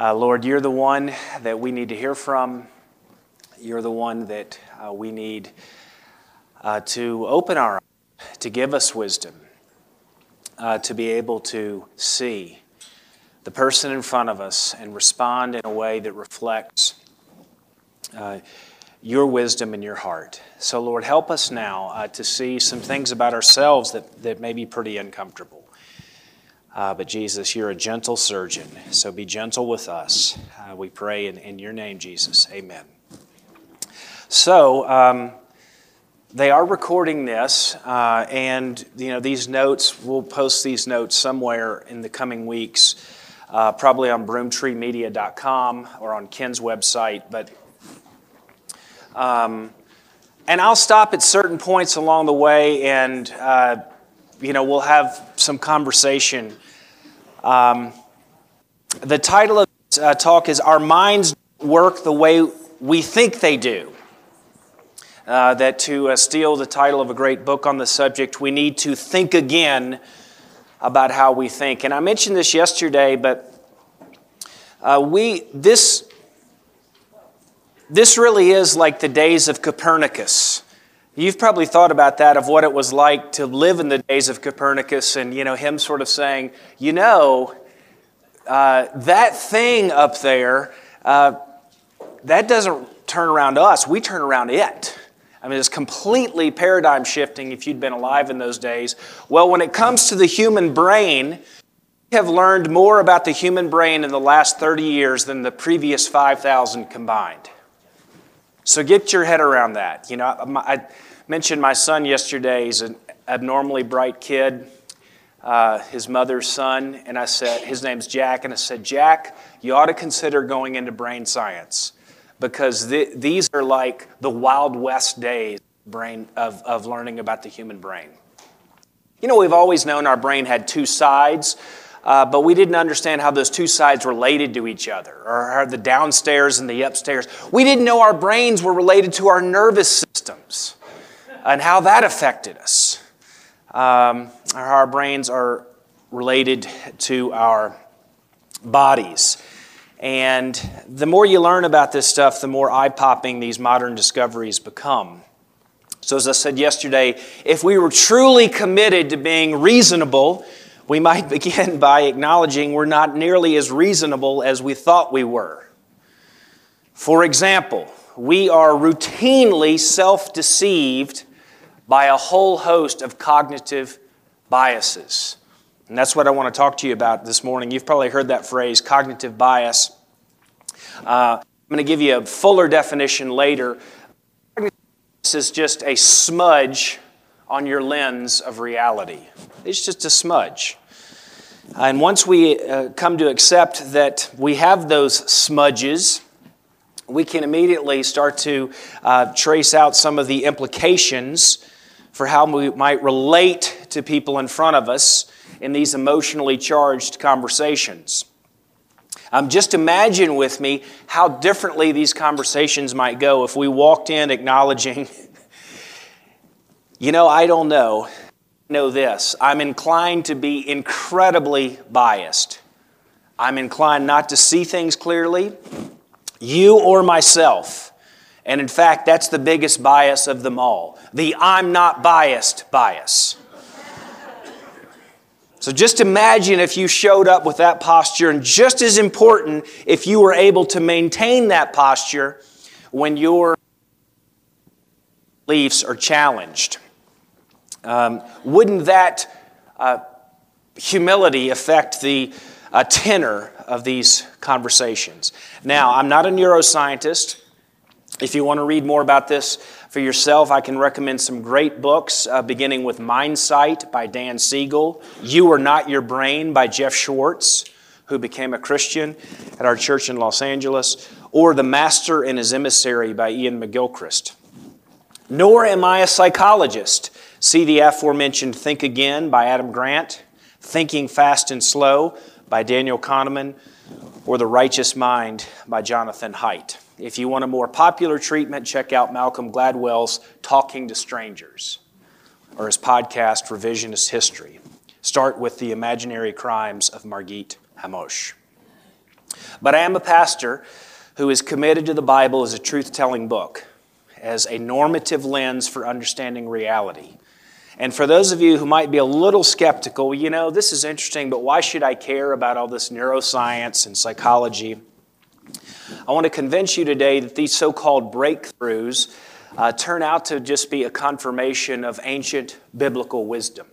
Uh, Lord, you're the one that we need to hear from. You're the one that uh, we need uh, to open our eyes, to give us wisdom, uh, to be able to see the person in front of us and respond in a way that reflects uh, your wisdom and your heart. So, Lord, help us now uh, to see some things about ourselves that, that may be pretty uncomfortable. Uh, but Jesus, you're a gentle surgeon, so be gentle with us. Uh, we pray in, in your name, Jesus. Amen. So, um, they are recording this, uh, and you know these notes. We'll post these notes somewhere in the coming weeks, uh, probably on BroomTreeMedia.com or on Ken's website. But um, and I'll stop at certain points along the way, and uh, you know we'll have some conversation. Um, the title of this uh, talk is "Our Minds Work the Way We Think They Do." Uh, that to uh, steal the title of a great book on the subject, we need to think again about how we think. And I mentioned this yesterday, but uh, we this this really is like the days of Copernicus. You've probably thought about that of what it was like to live in the days of Copernicus, and you know him sort of saying, you know, uh, that thing up there, uh, that doesn't turn around us. We turn around it. I mean, it's completely paradigm shifting if you'd been alive in those days. Well, when it comes to the human brain, we have learned more about the human brain in the last 30 years than the previous 5,000 combined. So get your head around that. You know, I mentioned my son yesterday. He's an abnormally bright kid, uh, his mother's son, and I said, his name's Jack, and I said, Jack, you ought to consider going into brain science because th- these are like the Wild West days brain of, of learning about the human brain. You know, we've always known our brain had two sides, uh, but we didn't understand how those two sides related to each other, or the downstairs and the upstairs. We didn't know our brains were related to our nervous systems and how that affected us. Um, our brains are related to our bodies. And the more you learn about this stuff, the more eye popping these modern discoveries become. So, as I said yesterday, if we were truly committed to being reasonable, we might begin by acknowledging we're not nearly as reasonable as we thought we were. For example, we are routinely self deceived by a whole host of cognitive biases. And that's what I want to talk to you about this morning. You've probably heard that phrase, cognitive bias. Uh, I'm going to give you a fuller definition later. This is just a smudge on your lens of reality. It's just a smudge. And once we uh, come to accept that we have those smudges, we can immediately start to uh, trace out some of the implications for how we might relate to people in front of us in these emotionally charged conversations. Um, just imagine with me how differently these conversations might go if we walked in acknowledging, you know, I don't know. Know this. I'm inclined to be incredibly biased. I'm inclined not to see things clearly, you or myself. And in fact, that's the biggest bias of them all the I'm not biased bias. So just imagine if you showed up with that posture, and just as important, if you were able to maintain that posture when your beliefs are challenged. Um, wouldn't that uh, humility affect the uh, tenor of these conversations? Now, I'm not a neuroscientist. If you want to read more about this, for yourself, I can recommend some great books, uh, beginning with Mindsight by Dan Siegel, You Are Not Your Brain by Jeff Schwartz, who became a Christian at our church in Los Angeles, or The Master and His Emissary by Iain McGilchrist. Nor am I a psychologist. See the aforementioned Think Again by Adam Grant, Thinking Fast and Slow by Daniel Kahneman, or The Righteous Mind by Jonathan Haidt. If you want a more popular treatment, check out Malcolm Gladwell's Talking to Strangers or his podcast, Revisionist History. Start with the imaginary crimes of Margit Hamosh. But I am a pastor who is committed to the Bible as a truth telling book, as a normative lens for understanding reality. And for those of you who might be a little skeptical, you know, this is interesting, but why should I care about all this neuroscience and psychology? I want to convince you today that these so called breakthroughs uh, turn out to just be a confirmation of ancient biblical wisdom.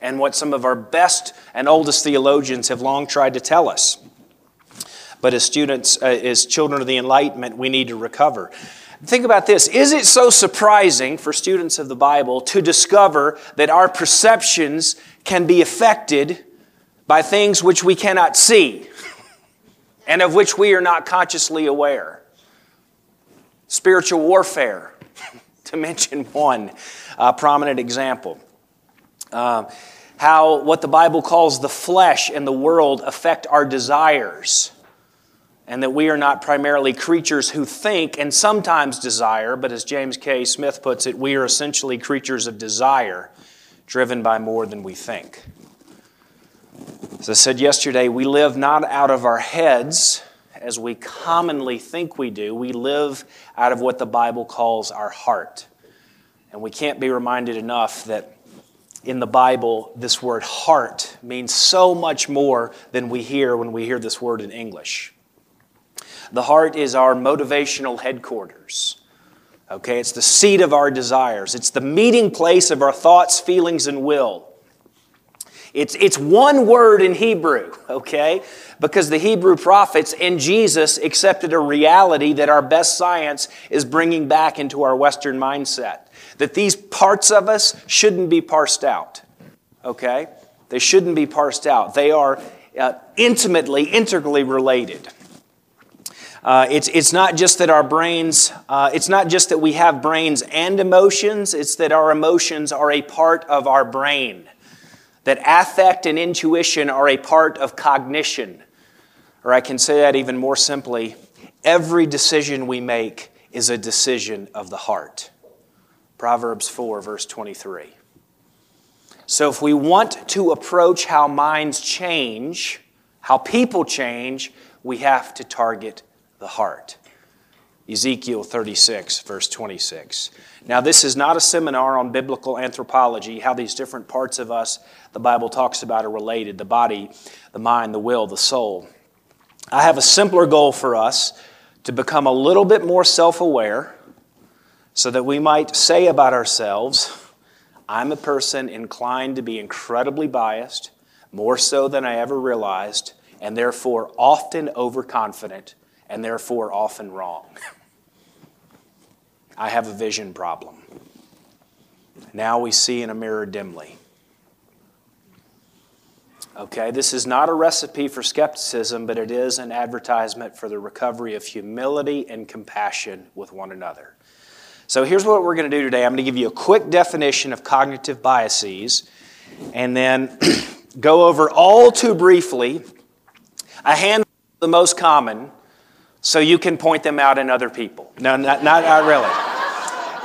And what some of our best and oldest theologians have long tried to tell us. But as students, uh, as children of the Enlightenment, we need to recover. Think about this. Is it so surprising for students of the Bible to discover that our perceptions can be affected by things which we cannot see and of which we are not consciously aware? Spiritual warfare, to mention one uh, prominent example. Uh, how what the Bible calls the flesh and the world affect our desires and that we are not primarily creatures who think and sometimes desire, but as James K. Smith puts it, we are essentially creatures of desire, driven by more than we think. As I said yesterday, we live not out of our heads as we commonly think we do, we live out of what the Bible calls our heart. And we can't be reminded enough that in the Bible, this word heart means so much more than we hear when we hear this word in English. The heart is our motivational headquarters. Okay, it's the seat of our desires. It's the meeting place of our thoughts, feelings, and will. It's, it's one word in Hebrew, okay? Because the Hebrew prophets and Jesus accepted a reality that our best science is bringing back into our Western mindset. That these parts of us shouldn't be parsed out, okay? They shouldn't be parsed out. They are uh, intimately, integrally related. Uh, it's, it's not just that our brains, uh, it's not just that we have brains and emotions, it's that our emotions are a part of our brain. That affect and intuition are a part of cognition. Or I can say that even more simply every decision we make is a decision of the heart. Proverbs 4, verse 23. So if we want to approach how minds change, how people change, we have to target the heart. Ezekiel 36, verse 26. Now, this is not a seminar on biblical anthropology, how these different parts of us the Bible talks about are related the body, the mind, the will, the soul. I have a simpler goal for us to become a little bit more self aware so that we might say about ourselves, I'm a person inclined to be incredibly biased, more so than I ever realized, and therefore often overconfident and therefore often wrong. I have a vision problem. Now we see in a mirror dimly. Okay, this is not a recipe for skepticism, but it is an advertisement for the recovery of humility and compassion with one another. So here's what we're going to do today I'm going to give you a quick definition of cognitive biases and then go over all too briefly a handful of the most common so you can point them out in other people. No, not, not, not really.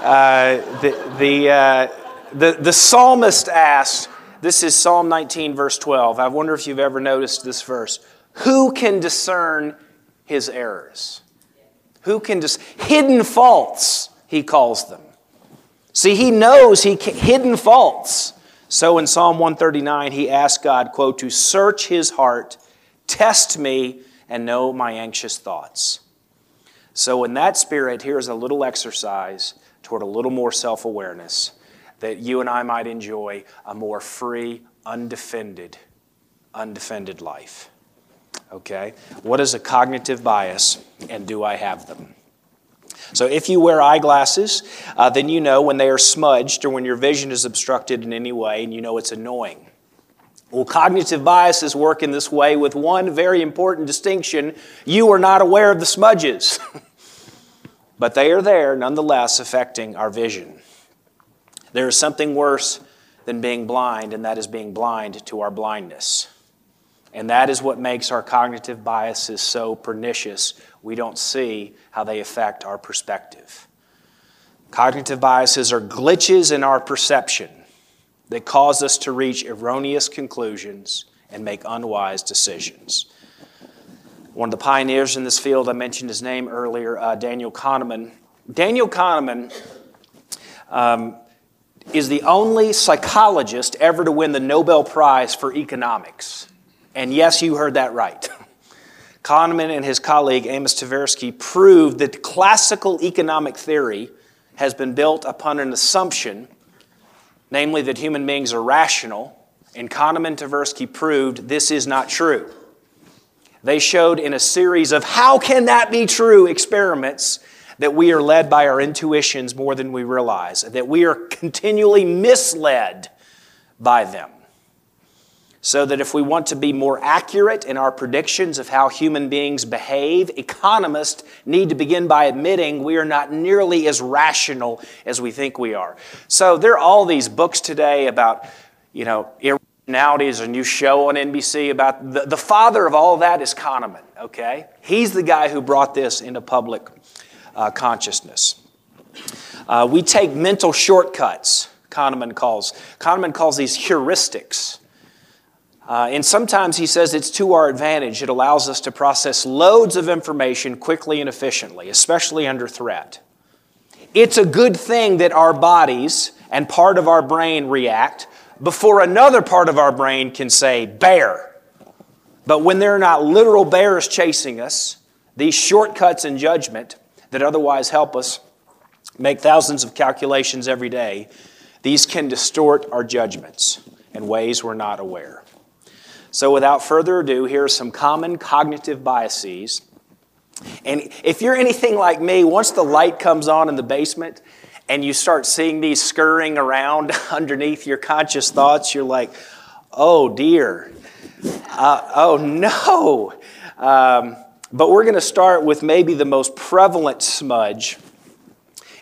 Uh, the, the, uh, the, the psalmist asked, this is Psalm 19, verse 12. I wonder if you've ever noticed this verse. Who can discern his errors? Who can dis- hidden faults, he calls them. See, he knows he can, hidden faults. So in Psalm 139, he asked God, quote, to search his heart, test me, and know my anxious thoughts. So, in that spirit, here's a little exercise toward a little more self awareness that you and I might enjoy a more free, undefended, undefended life. Okay? What is a cognitive bias, and do I have them? So, if you wear eyeglasses, uh, then you know when they are smudged or when your vision is obstructed in any way, and you know it's annoying. Well, cognitive biases work in this way with one very important distinction you are not aware of the smudges, but they are there nonetheless affecting our vision. There is something worse than being blind, and that is being blind to our blindness. And that is what makes our cognitive biases so pernicious. We don't see how they affect our perspective. Cognitive biases are glitches in our perception that cause us to reach erroneous conclusions and make unwise decisions. one of the pioneers in this field. I mentioned his name earlier, uh, Daniel Kahneman. Daniel Kahneman um, is the only psychologist ever to win the Nobel Prize for economics. And yes, you heard that right. Kahneman and his colleague Amos Tversky proved that classical economic theory has been built upon an assumption, namely that human beings are rational, and Kahneman and Tversky proved this is not true. They showed in a series of how can that be true experiments that we are led by our intuitions more than we realize, that we are continually misled by them. So that if we want to be more accurate in our predictions of how human beings behave, economists need to begin by admitting we are not nearly as rational as we think we are. So there are all these books today about, you know, irrationality. a new show on NBC about the, the father of all that is Kahneman, okay? He's the guy who brought this into public uh, consciousness. Uh, we take mental shortcuts, Kahneman calls. Kahneman calls these heuristics. Uh, and sometimes he says it's to our advantage. It allows us to process loads of information quickly and efficiently, especially under threat. It's a good thing that our bodies and part of our brain react before another part of our brain can say, bear. But when there are not literal bears chasing us, these shortcuts in judgment that otherwise help us make thousands of calculations every day, these can distort our judgments in ways we're not aware. So, without further ado, here are some common cognitive biases. And if you're anything like me, once the light comes on in the basement and you start seeing these scurrying around underneath your conscious thoughts, you're like, oh dear, uh, oh no. Um, but we're going to start with maybe the most prevalent smudge,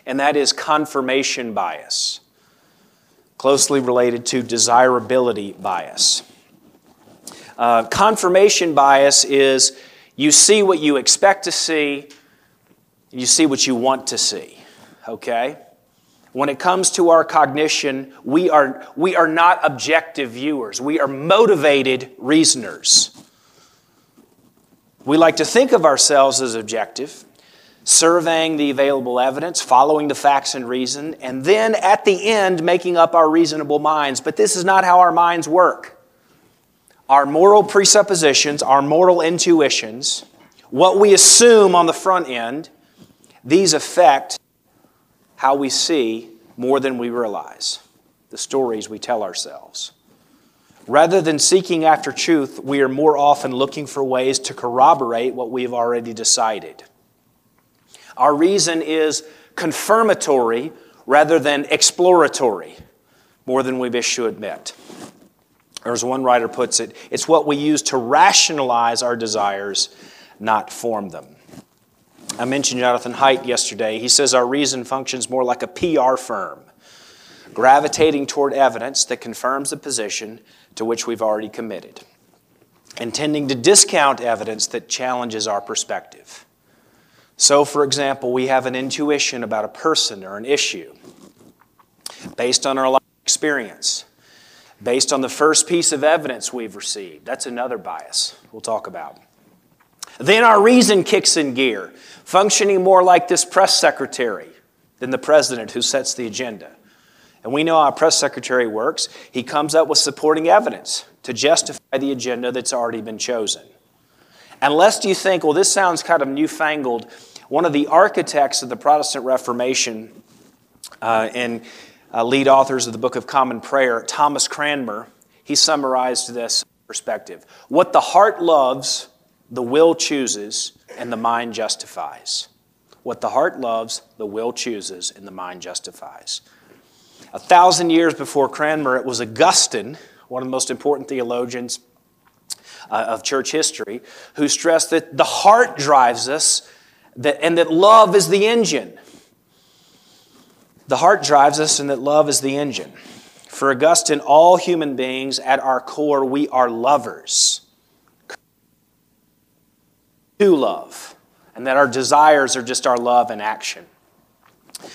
and that is confirmation bias, closely related to desirability bias. Uh, confirmation bias is you see what you expect to see, you see what you want to see. Okay? When it comes to our cognition, we are, we are not objective viewers. We are motivated reasoners. We like to think of ourselves as objective, surveying the available evidence, following the facts and reason, and then at the end making up our reasonable minds. But this is not how our minds work our moral presuppositions, our moral intuitions, what we assume on the front end, these affect how we see more than we realize, the stories we tell ourselves. Rather than seeking after truth, we are more often looking for ways to corroborate what we have already decided. Our reason is confirmatory rather than exploratory, more than we wish to admit. Or as one writer puts it, it's what we use to rationalize our desires, not form them. I mentioned Jonathan Haidt yesterday. He says our reason functions more like a PR firm, gravitating toward evidence that confirms the position to which we've already committed, and tending to discount evidence that challenges our perspective. So, for example, we have an intuition about a person or an issue based on our life experience based on the first piece of evidence we've received. That's another bias we'll talk about. Then our reason kicks in gear, functioning more like this press secretary than the president who sets the agenda. And we know how a press secretary works. He comes up with supporting evidence to justify the agenda that's already been chosen. Unless you think, well, this sounds kind of newfangled, one of the architects of the Protestant Reformation uh, in uh, lead authors of the Book of Common Prayer, Thomas Cranmer, he summarized this perspective. What the heart loves, the will chooses, and the mind justifies. What the heart loves, the will chooses, and the mind justifies. A thousand years before Cranmer, it was Augustine, one of the most important theologians uh, of church history, who stressed that the heart drives us that, and that love is the engine. The heart drives us, and that love is the engine. For Augustine, all human beings, at our core, we are lovers. To love, and that our desires are just our love in action.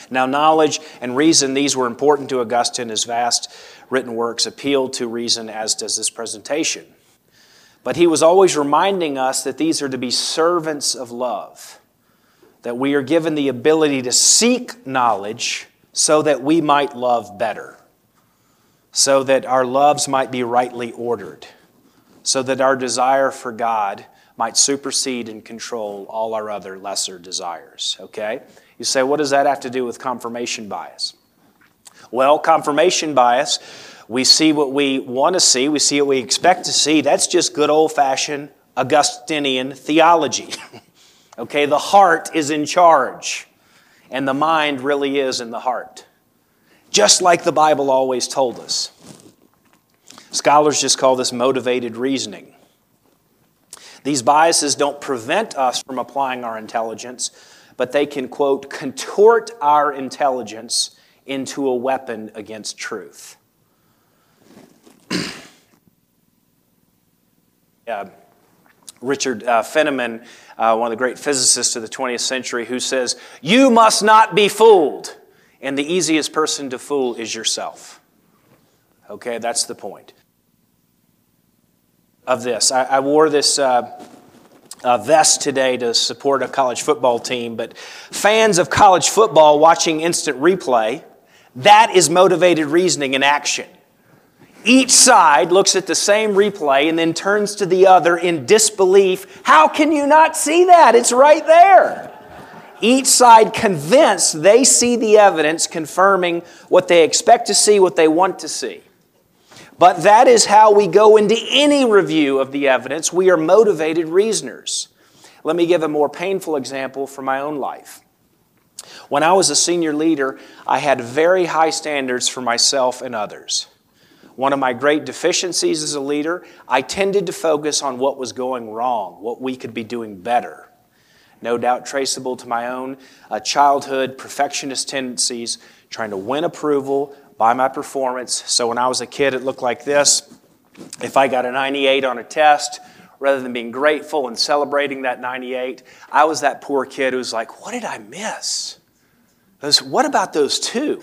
Now, knowledge and reason, these were important to Augustine. His vast written works appealed to reason, as does this presentation. But he was always reminding us that these are to be servants of love, that we are given the ability to seek knowledge so that we might love better, so that our loves might be rightly ordered, so that our desire for God might supersede and control all our other lesser desires. Okay? You say, what does that have to do with confirmation bias? Well, confirmation bias, we see what we want to see, we see what we expect to see. That's just good old fashioned Augustinian theology. okay, the heart is in charge, and the mind really is in the heart. Just like the Bible always told us. Scholars just call this motivated reasoning. These biases don't prevent us from applying our intelligence, but they can, quote, contort our intelligence into a weapon against truth. uh, Richard uh, Feynman, uh, one of the great physicists of the 20th century, who says, You must not be fooled. And the easiest person to fool is yourself. Okay, that's the point of this. I, I wore this uh, uh, vest today to support a college football team, but fans of college football watching instant replay, that is motivated reasoning in action. Each side looks at the same replay and then turns to the other in disbelief. How can you not see that? It's right there. Each side convinced they see the evidence confirming what they expect to see, what they want to see. But that is how we go into any review of the evidence. We are motivated reasoners. Let me give a more painful example from my own life. When I was a senior leader, I had very high standards for myself and others. One of my great deficiencies as a leader, I tended to focus on what was going wrong, what we could be doing better. No doubt traceable to my own uh, childhood perfectionist tendencies, trying to win approval, by my performance. So when I was a kid, it looked like this. If I got a 98 on a test, rather than being grateful and celebrating that 98, I was that poor kid who was like, What did I miss? What about those two?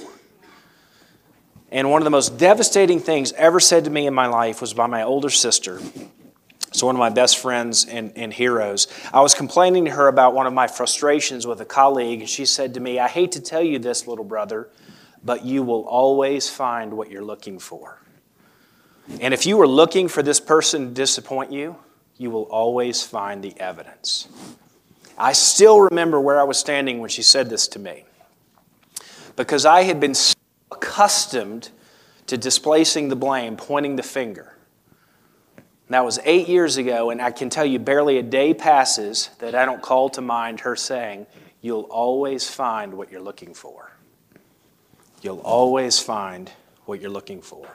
And one of the most devastating things ever said to me in my life was by my older sister. So, one of my best friends and, and heroes. I was complaining to her about one of my frustrations with a colleague, and she said to me, I hate to tell you this, little brother, but you will always find what you're looking for. And if you were looking for this person to disappoint you, you will always find the evidence. I still remember where I was standing when she said this to me. Because I had been accustomed to displacing the blame, pointing the finger. That was eight years ago, and I can tell you barely a day passes that I don't call to mind her saying, You'll always find what you're looking for you'll always find what you're looking for.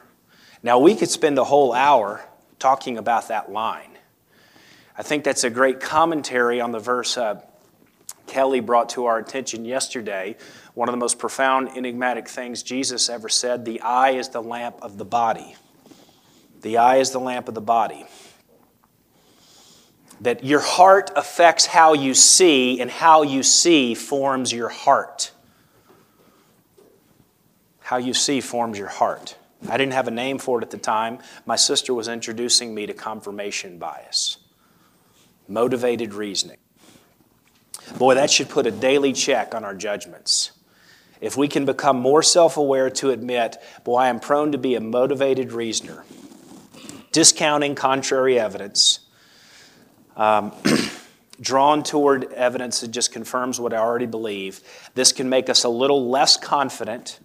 Now, we could spend a whole hour talking about that line. I think that's a great commentary on the verse uh, Kelly brought to our attention yesterday. One of the most profound, enigmatic things Jesus ever said the eye is the lamp of the body. The eye is the lamp of the body. That your heart affects how you see, and how you see forms your heart. How you see forms your heart. I didn't have a name for it at the time. My sister was introducing me to confirmation bias, motivated reasoning. Boy, that should put a daily check on our judgments. If we can become more self aware to admit, boy, I am prone to be a motivated reasoner, discounting contrary evidence, um, drawn toward evidence that just confirms what I already believe, this can make us a little less confident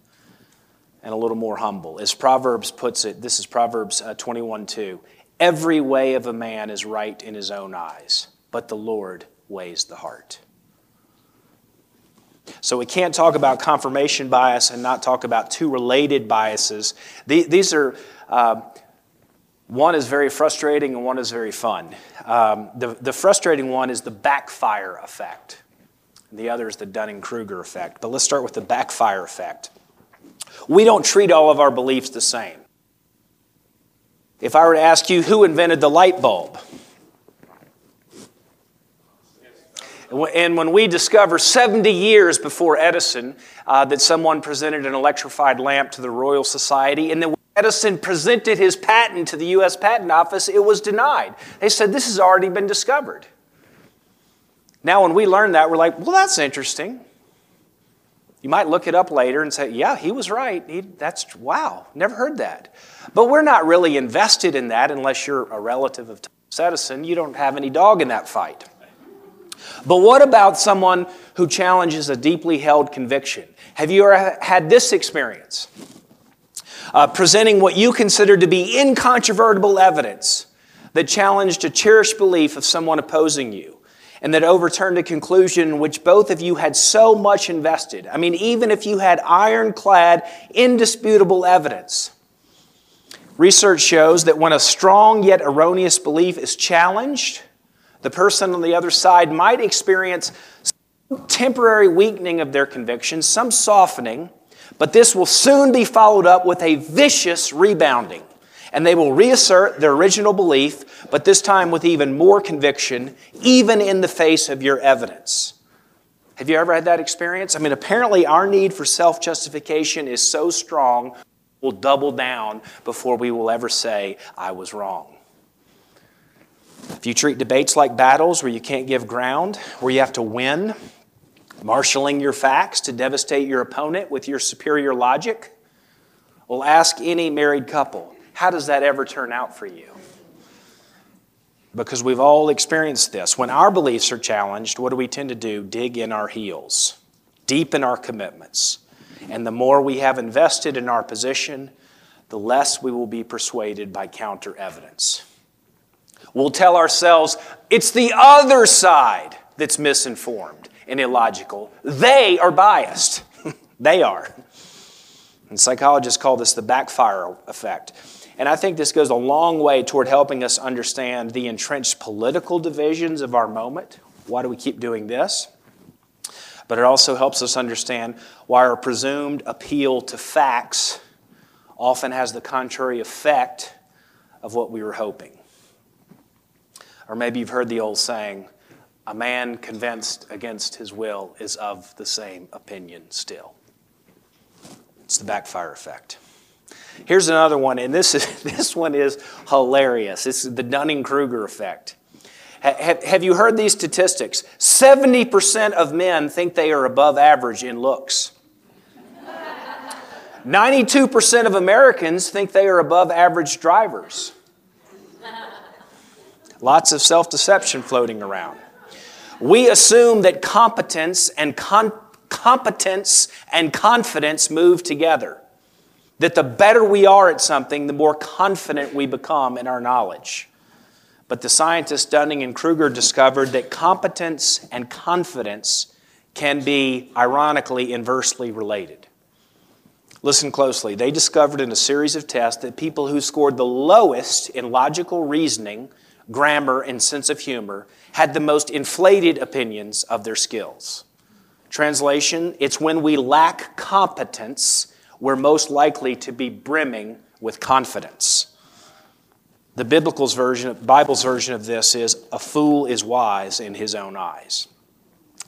and a little more humble. As Proverbs puts it, this is Proverbs uh, 21 2. Every way of a man is right in his own eyes, but the Lord weighs the heart. So we can't talk about confirmation bias and not talk about two related biases. These are, uh, one is very frustrating and one is very fun. Um, the, the frustrating one is the backfire effect, the other is the Dunning Kruger effect. But let's start with the backfire effect. We don't treat all of our beliefs the same. If I were to ask you who invented the light bulb, and when we discover 70 years before Edison uh, that someone presented an electrified lamp to the Royal Society, and then Edison presented his patent to the US Patent Office, it was denied. They said, This has already been discovered. Now, when we learn that, we're like, Well, that's interesting. You might look it up later and say, Yeah, he was right. He, that's wow, never heard that. But we're not really invested in that unless you're a relative of Thomas Edison. You don't have any dog in that fight. But what about someone who challenges a deeply held conviction? Have you ever had this experience? Uh, presenting what you consider to be incontrovertible evidence that challenged a cherished belief of someone opposing you and that overturned a conclusion which both of you had so much invested. I mean, even if you had ironclad, indisputable evidence. Research shows that when a strong yet erroneous belief is challenged, the person on the other side might experience temporary weakening of their convictions, some softening, but this will soon be followed up with a vicious rebounding. And they will reassert their original belief, but this time with even more conviction, even in the face of your evidence. Have you ever had that experience? I mean, apparently, our need for self justification is so strong, we'll double down before we will ever say, I was wrong. If you treat debates like battles where you can't give ground, where you have to win, marshaling your facts to devastate your opponent with your superior logic, well, ask any married couple how does that ever turn out for you? Because we've all experienced this. When our beliefs are challenged, what do we tend to do? Dig in our heels, deepen our commitments. And the more we have invested in our position, the less we will be persuaded by counter evidence. We'll tell ourselves it's the other side that's misinformed and illogical. They are biased. they are. And psychologists call this the backfire effect. And I think this goes a long way toward helping us understand the entrenched political divisions of our moment. Why do we keep doing this? But it also helps us understand why our presumed appeal to facts often has the contrary effect of what we were hoping. Or maybe you've heard the old saying, a man convinced against his will is of the same opinion still. It's the backfire effect. Here's another one, and this, is, this one is hilarious. Is the Dunning Kruger effect. Have, have you heard these statistics? 70% of men think they are above average in looks. 92% of Americans think they are above average drivers. Lots of self deception floating around. We assume that competence and con- competence and confidence move together. That the better we are at something, the more confident we become in our knowledge. But the scientists Dunning and Kruger discovered that competence and confidence can be, ironically, inversely related. Listen closely. They discovered in a series of tests that people who scored the lowest in logical reasoning grammar, and sense of humor, had the most inflated opinions of their skills. Translation It's when we lack competence, we're most likely to be brimming with confidence. The Biblical's version, Bible's version of this is a fool is wise in his own eyes.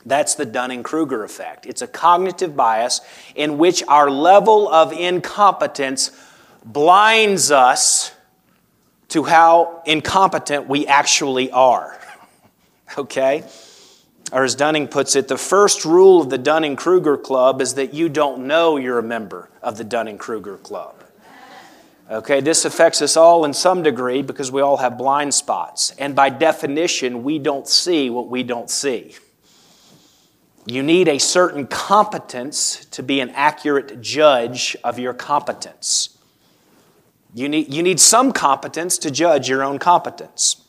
That's the Dunning Kruger effect. It's a cognitive bias in which our level of incompetence blinds us to how incompetent we actually are. okay? Or as Dunning puts it, the first rule of the Dunning Kruger Club is that you don't know you're a member of the Dunning Kruger Club. Okay, this affects us all in some degree because we all have blind spots. And by definition, we don't see what we don't see. You need a certain competence to be an accurate judge of your competence. You need, you need some competence to judge your own competence.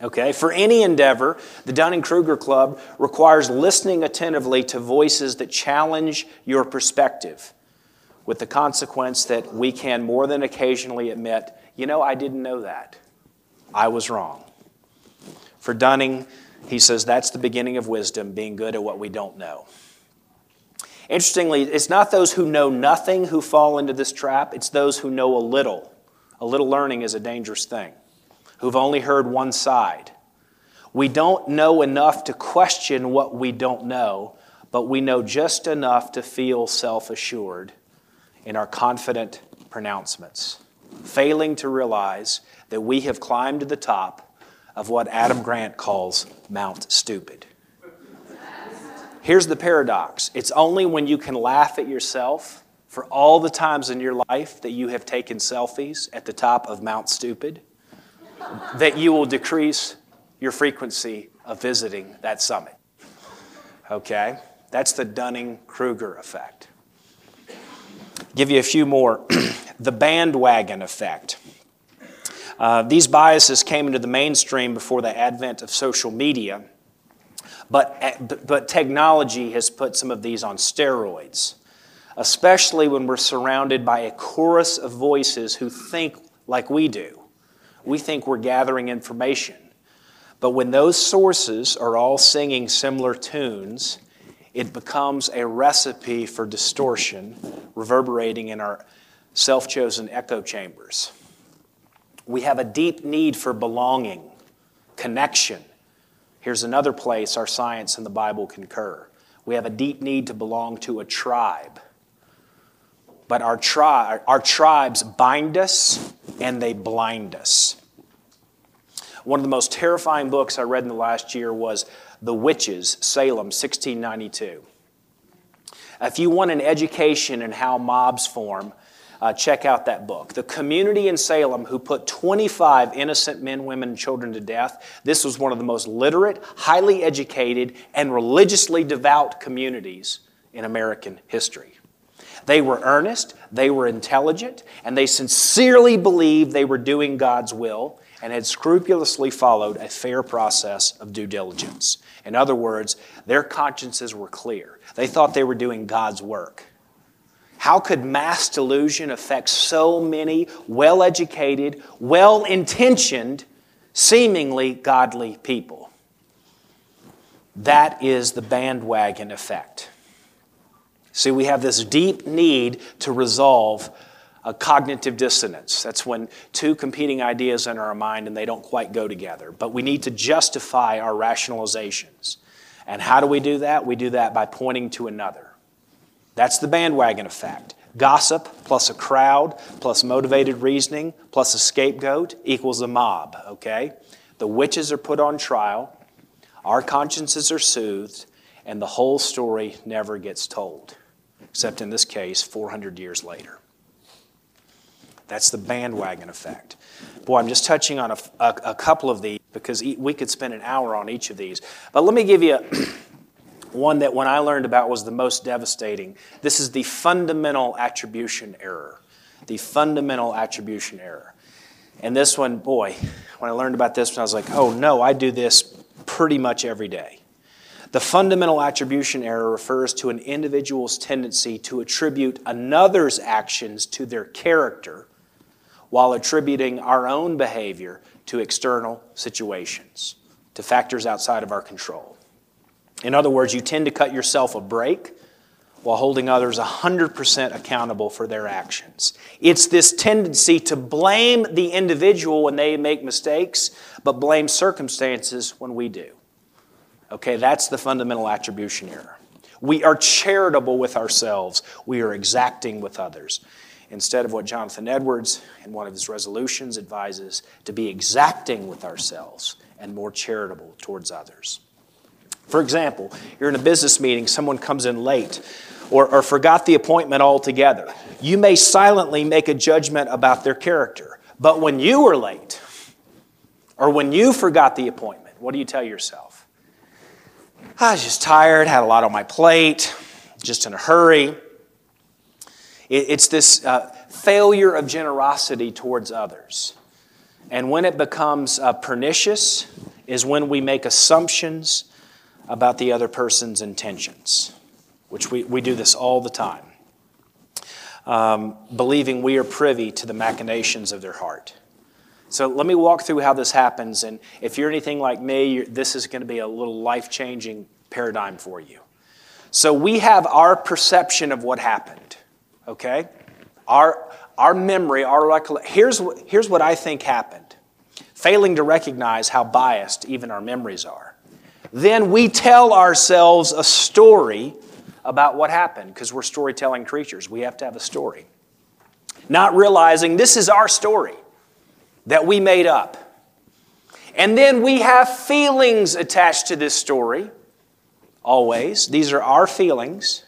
Okay, for any endeavor, the Dunning Kruger Club requires listening attentively to voices that challenge your perspective, with the consequence that we can more than occasionally admit, you know, I didn't know that. I was wrong. For Dunning, he says that's the beginning of wisdom, being good at what we don't know. Interestingly, it's not those who know nothing who fall into this trap, it's those who know a little. A little learning is a dangerous thing, who've only heard one side. We don't know enough to question what we don't know, but we know just enough to feel self assured in our confident pronouncements, failing to realize that we have climbed to the top of what Adam Grant calls Mount Stupid. Here's the paradox it's only when you can laugh at yourself for all the times in your life that you have taken selfies at the top of Mount Stupid that you will decrease your frequency of visiting that summit. Okay? That's the Dunning Kruger effect. Give you a few more. the bandwagon effect. Uh, these biases came into the mainstream before the advent of social media, but, eh, but technology has put some of these on steroids, especially when we're surrounded by a chorus of voices who think like we do. We think we're gathering information. But when those sources are all singing similar tunes, it becomes a recipe for distortion, reverberating in our self chosen echo chambers. We have a deep need for belonging, connection. Here's another place our science and the Bible concur. We have a deep need to belong to a tribe. But our, tri- our tribes bind us and they blind us. One of the most terrifying books I read in the last year was The Witches, Salem, 1692. If you want an education in how mobs form, uh, check out that book. The community in Salem who put 25 innocent men, women, and children to death, this was one of the most literate, highly educated, and religiously devout communities in American history. They were earnest, they were intelligent, and they sincerely believed they were doing God's will and had scrupulously followed a fair process of due diligence. In other words, their consciences were clear. They thought they were doing God's work. How could mass delusion affect so many well educated, well intentioned, seemingly godly people? That is the bandwagon effect. See, we have this deep need to resolve a cognitive dissonance. That's when two competing ideas enter our mind and they don't quite go together. But we need to justify our rationalizations. And how do we do that? We do that by pointing to another. That's the bandwagon effect. Gossip plus a crowd plus motivated reasoning plus a scapegoat equals a mob, okay? The witches are put on trial, our consciences are soothed, and the whole story never gets told, except in this case, 400 years later. That's the bandwagon effect. Boy, I'm just touching on a, a, a couple of these because we could spend an hour on each of these. But let me give you a one that when I learned about was the most devastating. This is the fundamental attribution error. The fundamental attribution error. And this one, boy, when I learned about this one, I was like, oh no, I do this pretty much every day. The fundamental attribution error refers to an individual's tendency to attribute another's actions to their character while attributing our own behavior to external situations, to factors outside of our control. In other words, you tend to cut yourself a break while holding others 100% accountable for their actions. It's this tendency to blame the individual when they make mistakes, but blame circumstances when we do. Okay, that's the fundamental attribution error. We are charitable with ourselves, we are exacting with others. Instead of what Jonathan Edwards, in one of his resolutions, advises to be exacting with ourselves and more charitable towards others. For example, you're in a business meeting, someone comes in late or, or forgot the appointment altogether. You may silently make a judgment about their character. But when you were late or when you forgot the appointment, what do you tell yourself? I was just tired, had a lot on my plate, just in a hurry. It's this uh, failure of generosity towards others. And when it becomes uh, pernicious is when we make assumptions about the other person's intentions, which we, we do this all the time, um, believing we are privy to the machinations of their heart. So let me walk through how this happens. And if you're anything like me, this is going to be a little life changing paradigm for you. So we have our perception of what happened, okay? Our, our memory, our recollection. Here's, here's what I think happened, failing to recognize how biased even our memories are then we tell ourselves a story about what happened because we're storytelling creatures. We have to have a story. not realizing this is our story that we made up. And then we have feelings attached to this story, always. These are our feelings.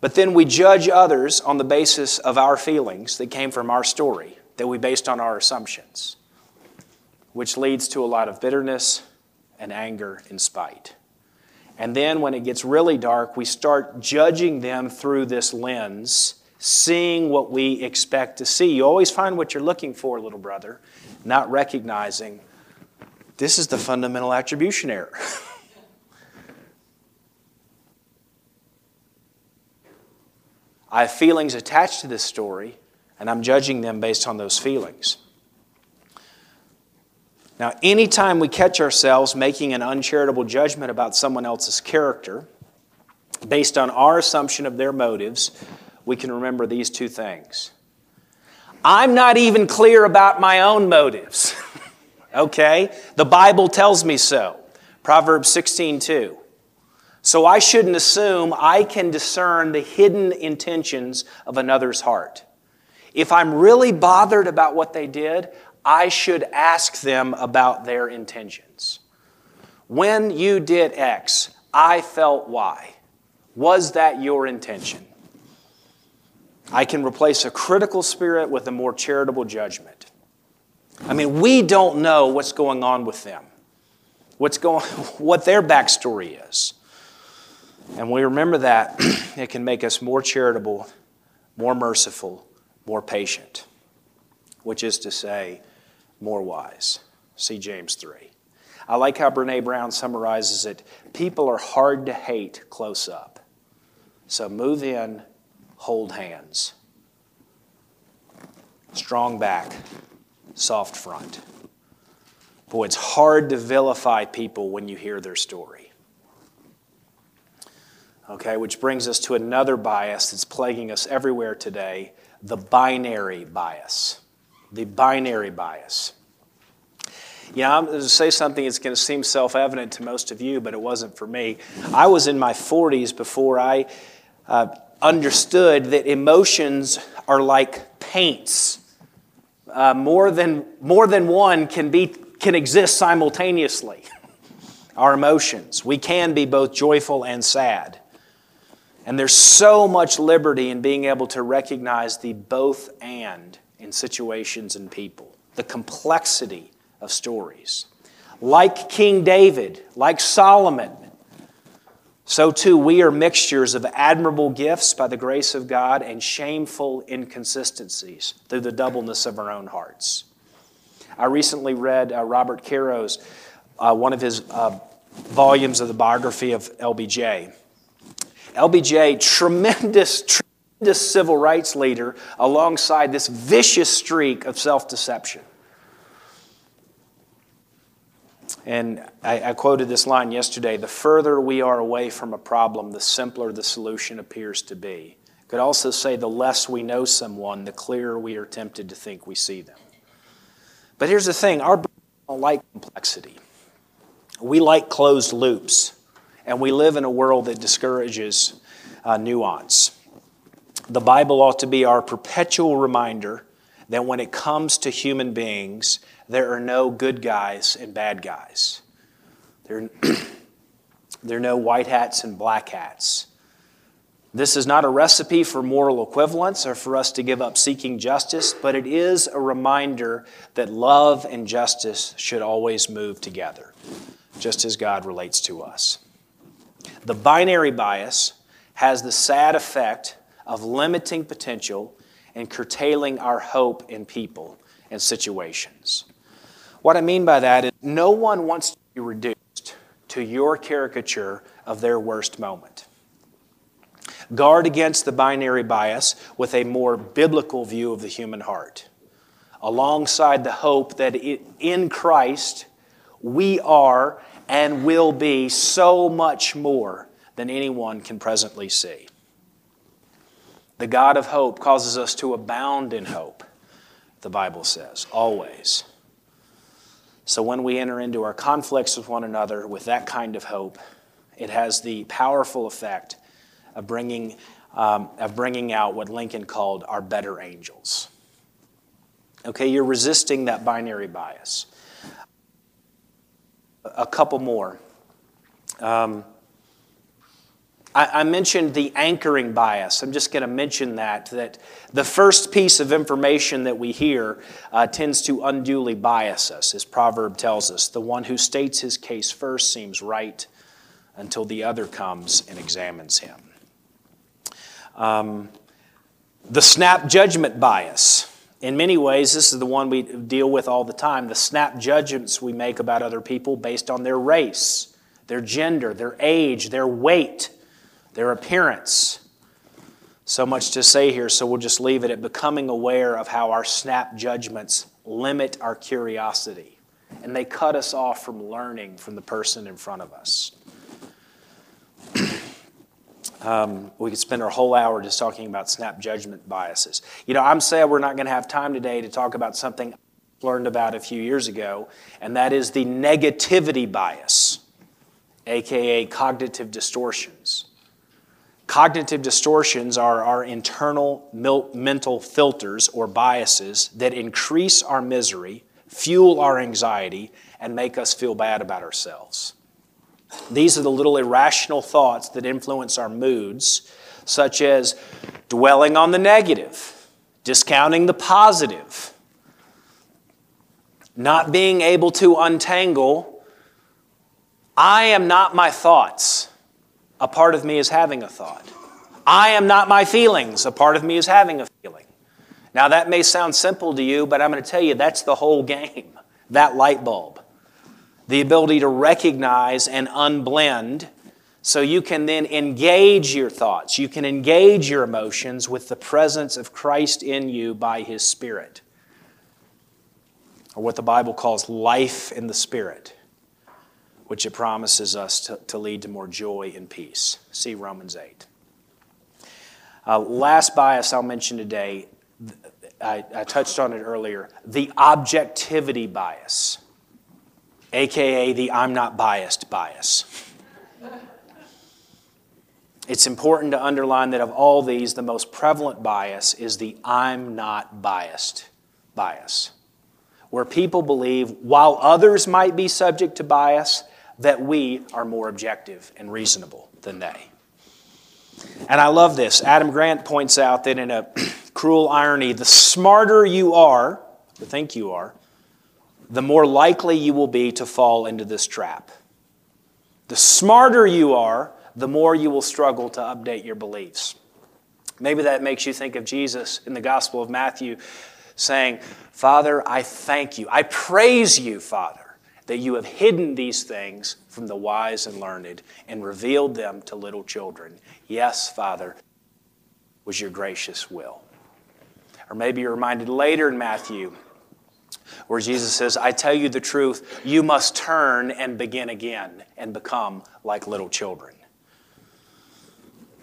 But then we judge others on the basis of our feelings that came from our story, that we based on our assumptions, which leads to a lot of bitterness and anger and spite. And then when it gets really dark, we start judging them through this lens, seeing what we expect to see. You always find what you're looking for, little brother, not recognizing this is the fundamental attribution error. I have feelings attached to this story, and I'm judging them based on those feelings. Now, anytime we catch ourselves making an uncharitable judgment about someone else's character, based on our assumption of their motives, we can remember these two things. I'm not even clear about my own motives. okay? The Bible tells me so. Proverbs 16 2. So I shouldn't assume I can discern the hidden intentions of another's heart. If I'm really bothered about what they did, I should ask them about their intentions. When you did X, I felt Y. Was that your intention? I can replace a critical spirit with a more charitable judgment. I mean, we don't know what's going on with them, what's going, what their backstory is. And we remember that, it can make us more charitable, more merciful, more patient, which is to say, more wise. See James 3. I like how Brene Brown summarizes it. People are hard to hate close up. So move in, hold hands. Strong back, soft front. Boy, it's hard to vilify people when you hear their story. Okay, which brings us to another bias that's plaguing us everywhere today the binary bias the binary bias. Yeah, I'm going to say something that's going to seem self evident to most of you, but it wasn't for me. I was in my 40s before I uh, understood that emotions are like paints. Uh, more, than, more than one can, be, can exist simultaneously. Our emotions. We can be both joyful and sad. And there's so much liberty in being able to recognize the both and in situations and people, the complexity of stories. Like King David, like Solomon, so too we are mixtures of admirable gifts by the grace of God and shameful inconsistencies through the doubleness of our own hearts. I recently read uh, Robert Caro's, uh, one of his uh, volumes of the biography of LBJ. LBJ, tremendous, this civil rights leader alongside this vicious streak of self deception. And I, I, quoted this line yesterday the further we are away from a problem, the simpler the solution appears to be. Could also say the less we know someone, the clearer we are tempted to think we see them. But here's the thing our brains don't like complexity, we like closed loops, and we live in a world that discourages uh, nuance. The Bible ought to be our perpetual reminder that when it comes to human beings, there are no good guys and bad guys. There, there are no white hats and black hats. This is not a recipe for moral equivalence or for us to give up seeking justice, but it is a reminder that love and justice should always move together, just as God relates to us. The binary bias has the sad effect of limiting potential and curtailing our hope in people and situations. What I mean by that is no one wants to be reduced to your caricature of their worst moment. Guard against the binary bias with a more biblical view of the human heart, alongside the hope that in Christ we are and will be so much more than anyone can presently see. The God of hope causes us to abound in hope, the Bible says, always. So when we enter into our conflicts with one another with that kind of hope, it has the powerful effect of bringing um, of bringing out what Lincoln called our better angels. Okay, you're resisting that binary bias. A couple more. Um, I, I mentioned the anchoring bias. I'm just going to mention that, that the first piece of information that we hear uh, tends to unduly bias us, as Proverb tells us. The one who states his case first seems right until the other comes and examines him. Um, the snap judgment bias. In many ways, this is the one we deal with all the time the snap judgments we make about other people based on their race, their gender, their age, their weight, their appearance. So much to say here, so we'll just leave it at becoming aware of how our snap judgments limit our curiosity and they cut us off from learning from the person in front of us. um, we could spend our whole hour just talking about snap judgment biases. You know, I'm sad we're not going to have time today to talk about something I learned about a few years ago, and that is the negativity bias, aka cognitive distortions. Cognitive distortions are our internal mental filters or biases that increase our misery, fuel our anxiety, and make us feel bad about ourselves. These are the little irrational thoughts that influence our moods, such as dwelling on the negative, discounting the positive, not being able to untangle, I am not my thoughts. A part of me is having a thought. I am not my feelings. A part of me is having a feeling. Now, that may sound simple to you, but I'm going to tell you that's the whole game, that light bulb. The ability to recognize and unblend so you can then engage your thoughts. You can engage your emotions with the presence of Christ in you by His Spirit, or what the Bible calls life in the Spirit which it promises us to, to lead to more joy and peace. See Romans 8. Uh, last bias I'll mention today, I, I touched on it earlier the objectivity bias, aka the I'm not biased bias. It's important to underline that of all these, the most prevalent bias is the I'm not biased bias, where people believe while others might be subject to bias, that we are more objective and reasonable than they. And I love this. Adam Grant points out that in a cruel irony, the smarter you are, or think you are, the more likely you will be to fall into this trap. The smarter you are, the more you will struggle to update your beliefs. Maybe that makes you think of Jesus in the Gospel of Matthew saying, Father, I thank you. I praise you, Father that you have hidden these things from the wise and learned and revealed them to little children. Yes, Father, was your gracious will. Or maybe you're reminded later in Matthew where Jesus says, I tell you the truth, you must turn and begin again and become like little children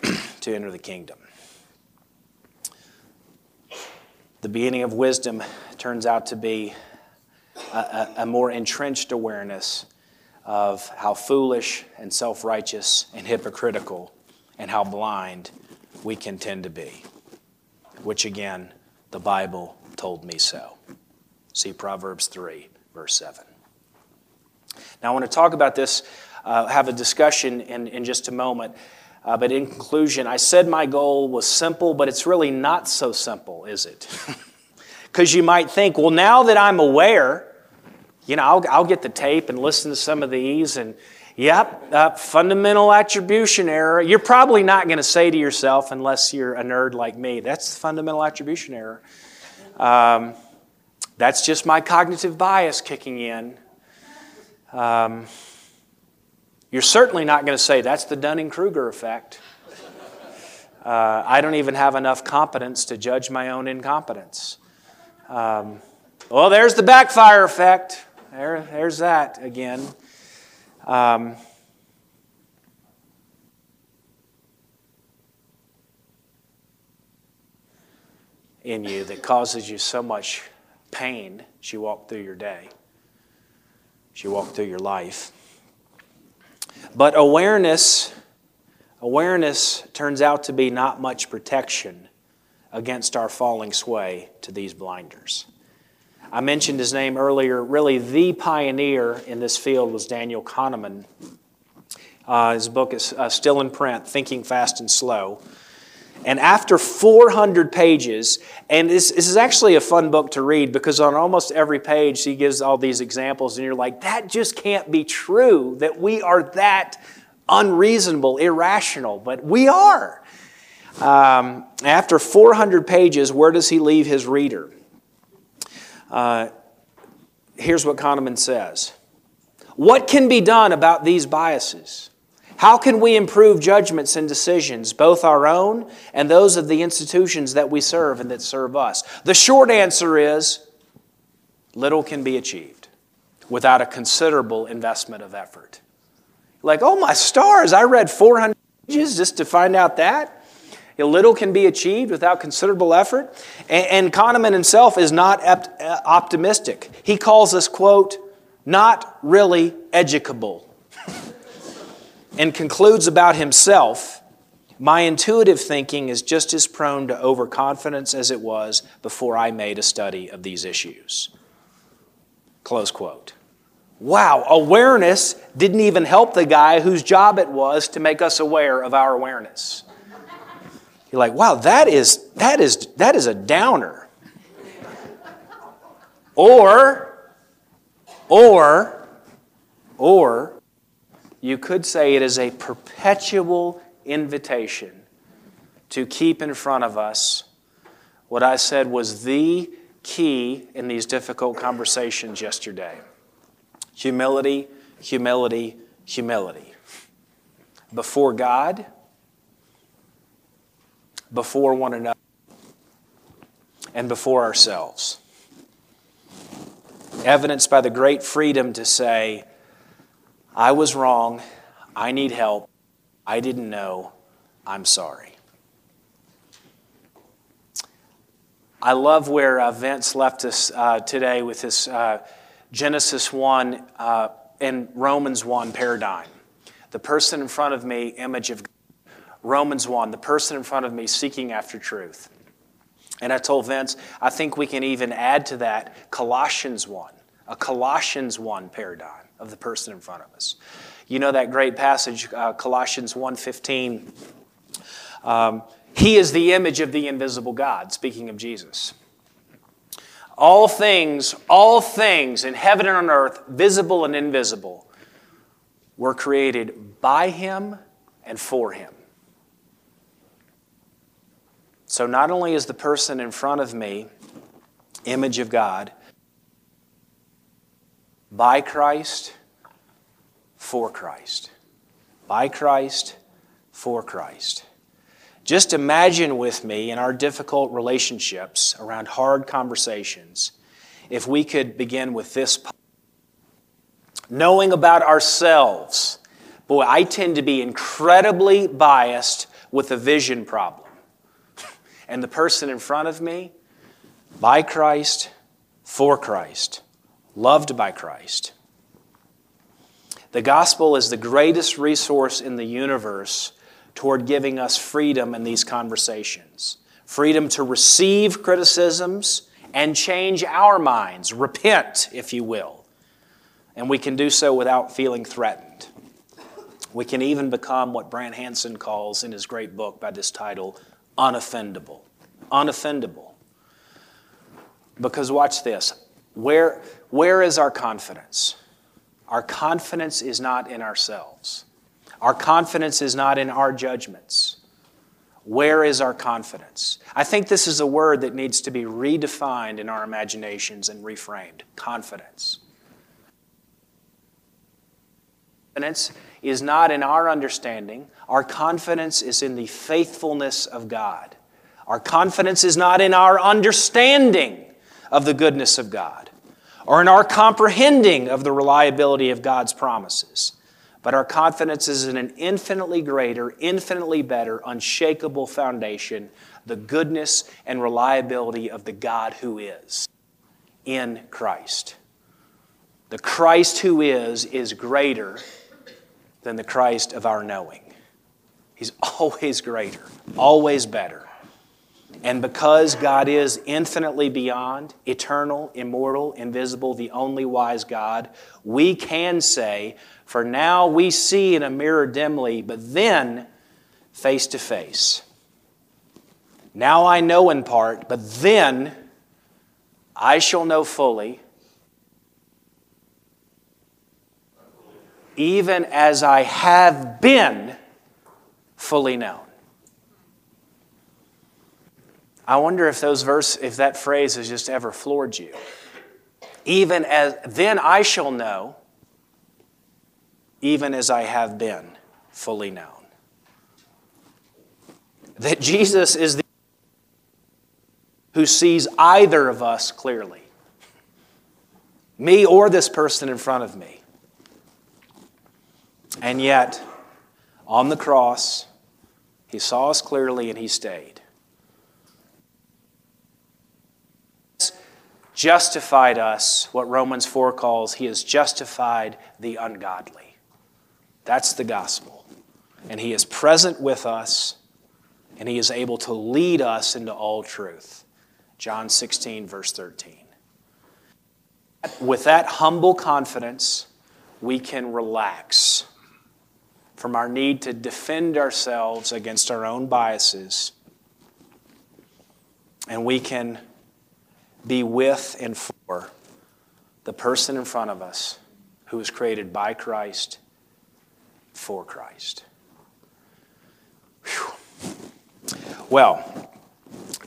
to enter the kingdom. The beginning of wisdom turns out to be a, a more entrenched awareness of how foolish and self righteous and hypocritical and how blind we can tend to be, which again, the Bible told me so. See Proverbs 3, verse 7. Now, I want to talk about this, uh, have a discussion in, in just a moment. Uh, but in conclusion, I said my goal was simple, but it's really not so simple, is it? Because you might think, well, now that I'm aware, you know, I'll, I'll get the tape and listen to some of these and, yep, uh, fundamental attribution error. You're probably not going to say to yourself, unless you're a nerd like me, that's the fundamental attribution error. Um, that's just my cognitive bias kicking in. Um, you're certainly not going to say that's the Dunning Kruger effect. Uh, I don't even have enough competence to judge my own incompetence. Um, well, there's the backfire effect. There, there's that again. Um, in you that causes you so much pain as you walk through your day, as you walk through your life. But awareness Awareness turns out to be not much protection against our falling sway to these blinders. I mentioned his name earlier. Really, the pioneer in this field was Daniel Kahneman. Uh, his book is uh, still in print, Thinking Fast and Slow. And after 400 pages, and this, this, is actually a fun book to read because on almost every page he gives all these examples, and you're like, that just can't be true that we are that unreasonable, irrational, but we are. Um, after 400 pages, where does he leave his reader? Uh, here's what Kahneman says What can be done about these biases? How can we improve judgments and decisions, both our own and those of the institutions that we serve and that serve us? The short answer is little can be achieved without a considerable investment of effort. Like, oh my stars, I read 400 pages just to find out that. A little can be achieved without considerable effort. And, Kahneman himself is not uh, optimistic. He calls us, quote, not really educable. and concludes about himself My intuitive thinking is just as prone to overconfidence as it was before I made a study of these issues. Close quote. Wow, awareness didn't even help the guy whose job it was to make us aware of our awareness. You're like, wow, that is, that is, that is a downer. Or, or, or, you could say it is a perpetual invitation to keep in front of us what I said was the key in these difficult conversations yesterday humility, humility, humility. Before God, before one another, and before ourselves. Evidenced by the great freedom to say, I was wrong, I need help, I didn't know, I'm sorry. I love where uh, Vince left us uh, today with this uh, Genesis 1 uh, and Romans 1 paradigm. The person in front of me, image of God. Romans 1, the person in front of me seeking after truth. And I told Vince, I think we can even add to that Colossians 1, a Colossians 1 paradigm of the person in front of us. You know that great passage, uh, Colossians 1.15. Um, he is the image of the invisible God, speaking of Jesus. All things, all things in heaven and on earth, visible and invisible, were created by him and for him. So not only is the person in front of me image of God, by Christ, for Christ. By Christ, for Christ. Just imagine with me in our difficult relationships around hard conversations if we could begin with this. Knowing about ourselves. Boy, I tend to be incredibly biased with a vision problem and the person in front of me by Christ, for Christ, loved by Christ. The gospel is the greatest resource in the universe toward giving us freedom in these conversations freedom to receive criticisms and change our minds, repent, if you will. And we can do so without feeling threatened. We can even become what Brant Hansen calls in his great book by this title, unoffendable. Unoffendable. Because watch this. Where, where is our confidence? Our confidence is not in ourselves. Our confidence is not in our judgments. Where is our confidence? I think this is a word that needs to be redefined in our imaginations and reframed confidence. Confidence is not in our understanding, our confidence is in the faithfulness of God. Our confidence is not in our understanding of the goodness of God or in our comprehending of the reliability of God's promises, but our confidence is in an infinitely greater, infinitely better, unshakable foundation the goodness and reliability of the God who is in Christ. The Christ who is is greater than the Christ of our knowing. He's always greater, always better. And because God is infinitely beyond, eternal, immortal, invisible, the only wise God, we can say, For now we see in a mirror dimly, but then face to face. Now I know in part, but then I shall know fully, even as I have been fully known. I wonder if those verse, if that phrase has just ever floored you. Even as then I shall know, even as I have been fully known. That Jesus is the who sees either of us clearly. Me or this person in front of me. And yet, on the cross, he saw us clearly and he stayed. Justified us, what Romans 4 calls, he has justified the ungodly. That's the gospel. And he is present with us, and he is able to lead us into all truth. John 16, verse 13. With that humble confidence, we can relax from our need to defend ourselves against our own biases, and we can be with and for the person in front of us who was created by Christ for Christ. Whew. Well,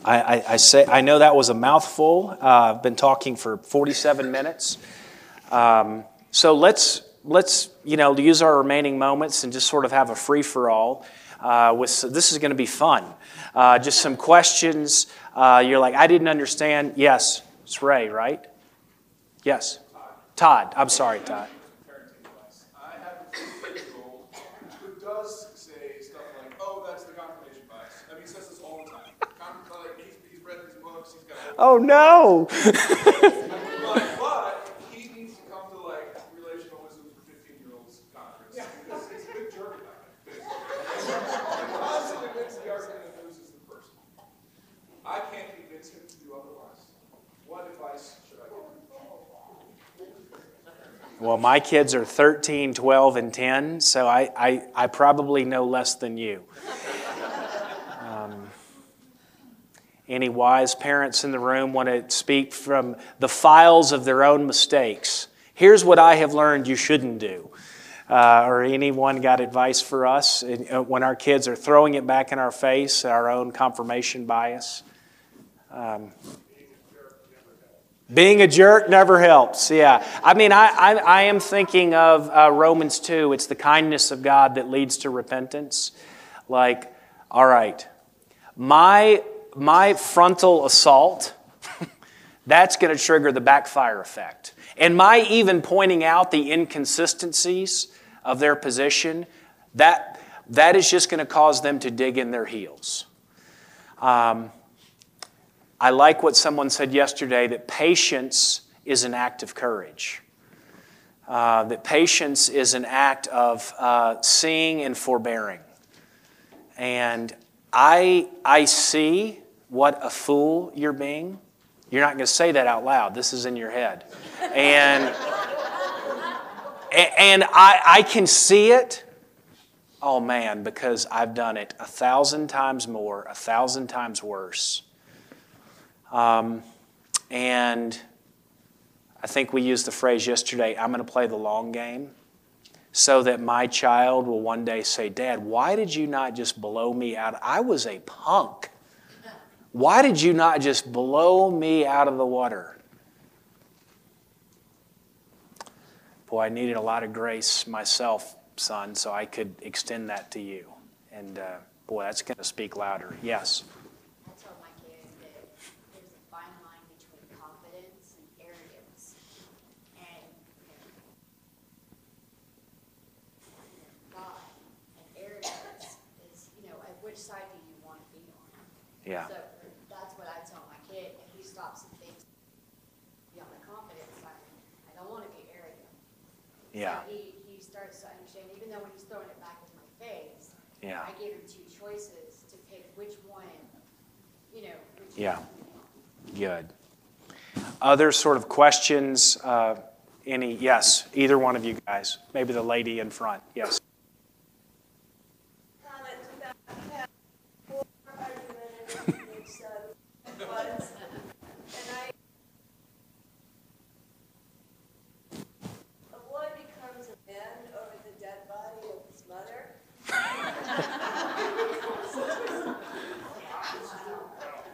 I, I, I, say I know that was a mouthful. Uh, I've been talking for 47 minutes. Um, so let's let's you know use our remaining moments and just sort of have a free for all. Uh, with this is going to be fun. Uh, just some questions. Uh, you're like I didn't understand. Yes, it's Ray, right? Yes, Todd. I'm sorry, Todd. Oh no! but he needs to come to like relational wisdom for 15 year olds conference because he's a big jerk about it. Constantly wins the argument and loses the person. I can't convince him to do otherwise. What advice should I give? Well, my kids are 13, 12, and 10, so I, I, I probably know less than you. Any wise parents in the room want to speak from the files of their own mistakes? Here's what I have learned you shouldn't do. Uh, or anyone got advice for us uh, when our kids are throwing it back in our face, our own confirmation bias? Um, being a jerk never helps. Yeah. I mean, I, I, I am thinking of uh, Romans 2. It's the kindness of God that leads to repentance. Like, all right, my my frontal assault, that's going to trigger the backfire effect. And my even pointing out the inconsistencies of their position, that, that is just going to cause them to dig in their heels. Um, I like what someone said yesterday that patience is an act of courage. Uh, that patience is an act of uh, seeing and forbearing. And I, I see what a fool you're being, you're not going to say that out loud. This is in your head. And, and I, I can see it. Oh man, because I've done it a thousand times more, a thousand times worse. Um, and I think we used the phrase yesterday I'm going to play the long game so that my child will one day say, Dad, why did you not just blow me out? I was a punk. Why did you not just blow me out of the water? Boy, I needed a lot of grace myself, son, so I could extend that to you. And uh, boy, that's going to speak louder. Yes. Yeah. So that's what I tell my kid. If he stops and thinks, know, the confidence side, I don't want to be arrogant. Yeah. So he, he starts to understand, even though when he's throwing it back in my face, Yeah. I gave him two choices to pick which one, you know, which Yeah. Good. Other sort of questions? Uh, any? Yes, either one of you guys. Maybe the lady in front. Yes. comment about how more argumentative your son was. And I, a boy becomes a man over the dead body of his mother.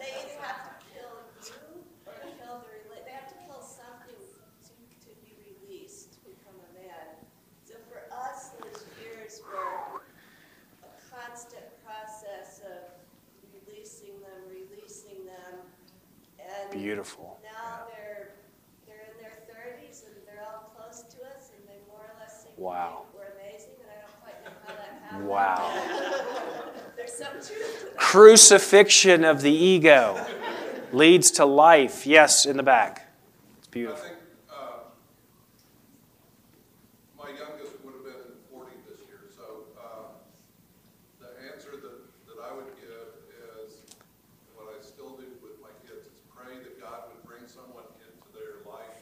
They either have to kill you or kill the, rela- they have to kill something to, to be released, to become a man. So for us, those years were a constant process of releasing them, releasing them. And Beautiful. now they're, they're in their thirties and they're all close to us and they more or less seem Wow. think we're amazing and I don't quite know how that happened. Wow. There's some truth to that. Crucifixion of the ego leads to life. Yes, in the back. It's I beautiful. think, uh, my youngest would have been forty this year, so, uh, the answer that, that I would give is, what I still do with my kids, is pray that God would bring someone into their life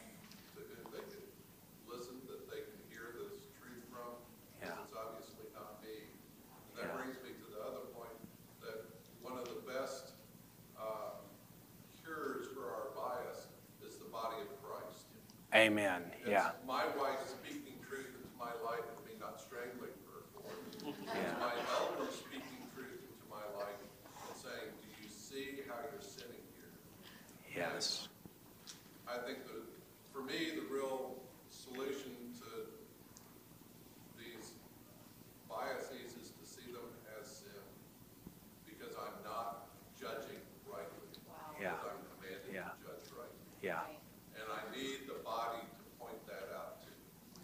that whom they can listen, that they can hear this truth from. Yeah. It's obviously not me. And that Yeah. brings me to the other point, that one of the best, uh, cures for our bias is the body of Christ. Amen. Yeah. It's my wife speaking truth into my life and me not strangling her for it. Yeah. It's my elder speaking truth into my life and saying, do you see how you're sinning here? Yes. I think that, for me, the real solution to these biases is to see them as sin. Because I'm not judging rightly. Wow. Yeah. Because I'm commanded Yeah. to judge rightly. Yeah. And I need the body to point that out to.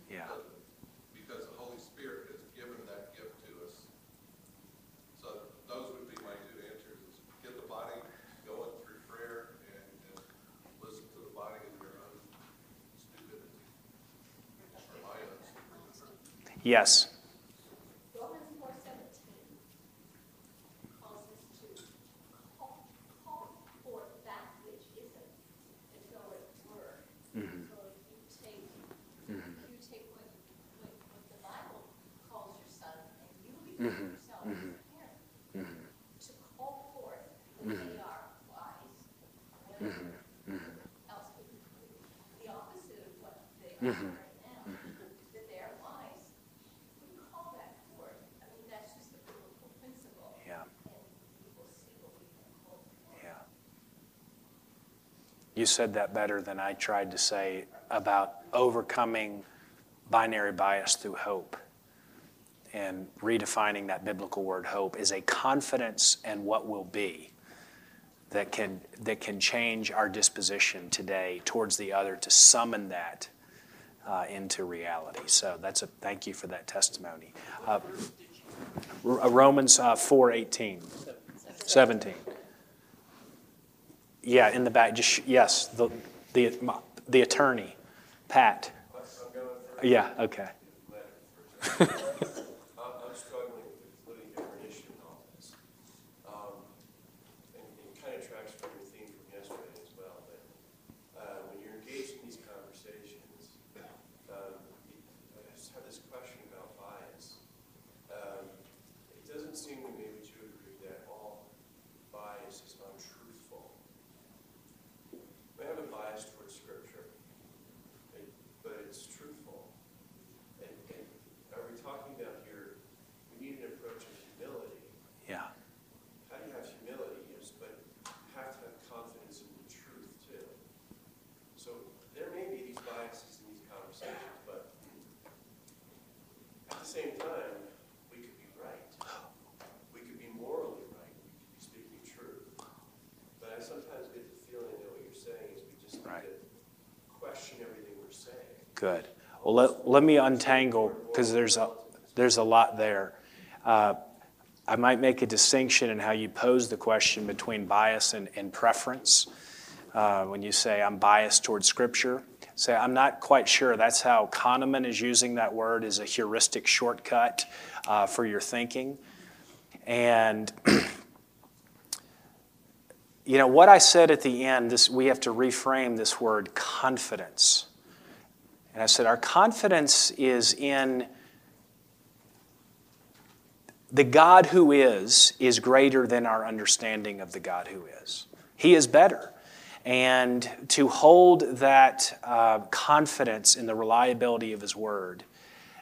Yeah. Because the Holy Spirit has given that gift to us. So those would be my two answers, is get the body going through prayer and, and listen to the body in your own stupidity. Or my own stupidity. Yes. Romans four seventeen calls us to call, call forth that which isn't as though it were. Mm-hmm. So if you take, if you take what, what, what the Bible calls your son, and you Mm-hmm. become yourself as a parent, to call forth that they are wise, whatever else would be the opposite of what they are Mm-hmm. right now, that they are wise, we call that forth. I mean, that's just a biblical principle. Yeah. And we will see what we can call forth. Yeah. You said that better than I tried to say about overcoming binary bias through hope. And redefining that biblical word hope is a confidence in what will be that can, that can change our disposition today towards the other to summon that uh, into reality. So that's a thank you for that testimony. Uh, Romans uh, 4 18, 17. Yeah, in the back, just, sh- yes, the, the, the attorney, Pat. Yeah, okay. I'm, I'm struggling with a completely different issue in all this. Um, and it kind of tracks from your theme from yesterday as well, but, uh, when you're engaged in these conversations, um, you- I just have this question about bias. Um, it doesn't seem to me, would you agree, that all bias is untruthful? We have a bias towards scripture, it- but it's truthful. And, and are we talking about here, we need an approach of humility? Yeah, How do you have humility, yes, but you have to have confidence in the truth too. So there may be these biases in these conversations, but at the same time, we could be right. We could be morally right, we could be speaking truth. But I sometimes get the feeling that what you're saying is we just Right. need to question everything we're saying. Good. Well, let, let me untangle, because there's a, there's a lot there. Uh, I might make a distinction in how you pose the question between bias and, and preference. Uh, when you say, I'm biased towards Scripture, say, I'm not quite sure. That's how Kahneman is using that word as a heuristic shortcut uh, for your thinking. And, you know, what I said at the end, this, we have to reframe this word confidence. And I said, our confidence is in the God who is, is greater than our understanding of the God who is. He is better. And to hold that uh, confidence in the reliability of His Word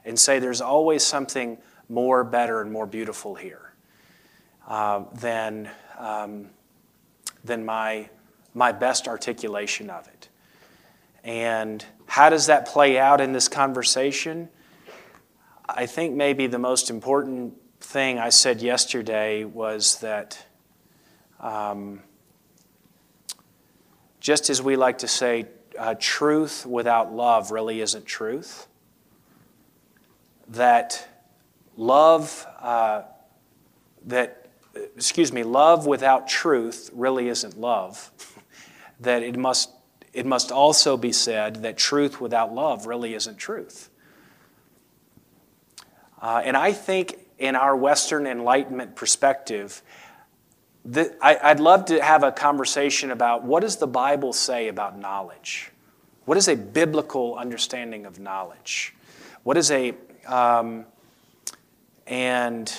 and say there's always something more, better, and more beautiful here uh, than, um, than my, my best articulation of it. And how does that play out in this conversation? I think maybe the most important thing I said yesterday was that. Um, just as we like to say, uh, truth without love really isn't truth. That love, uh, that, excuse me, love without truth really isn't love. that it must, it must also be said that truth without love really isn't truth. Uh, and I think in our Western Enlightenment perspective, I, would love to have a conversation about what does the Bible say about knowledge? What is a biblical understanding of knowledge? What is a, um, and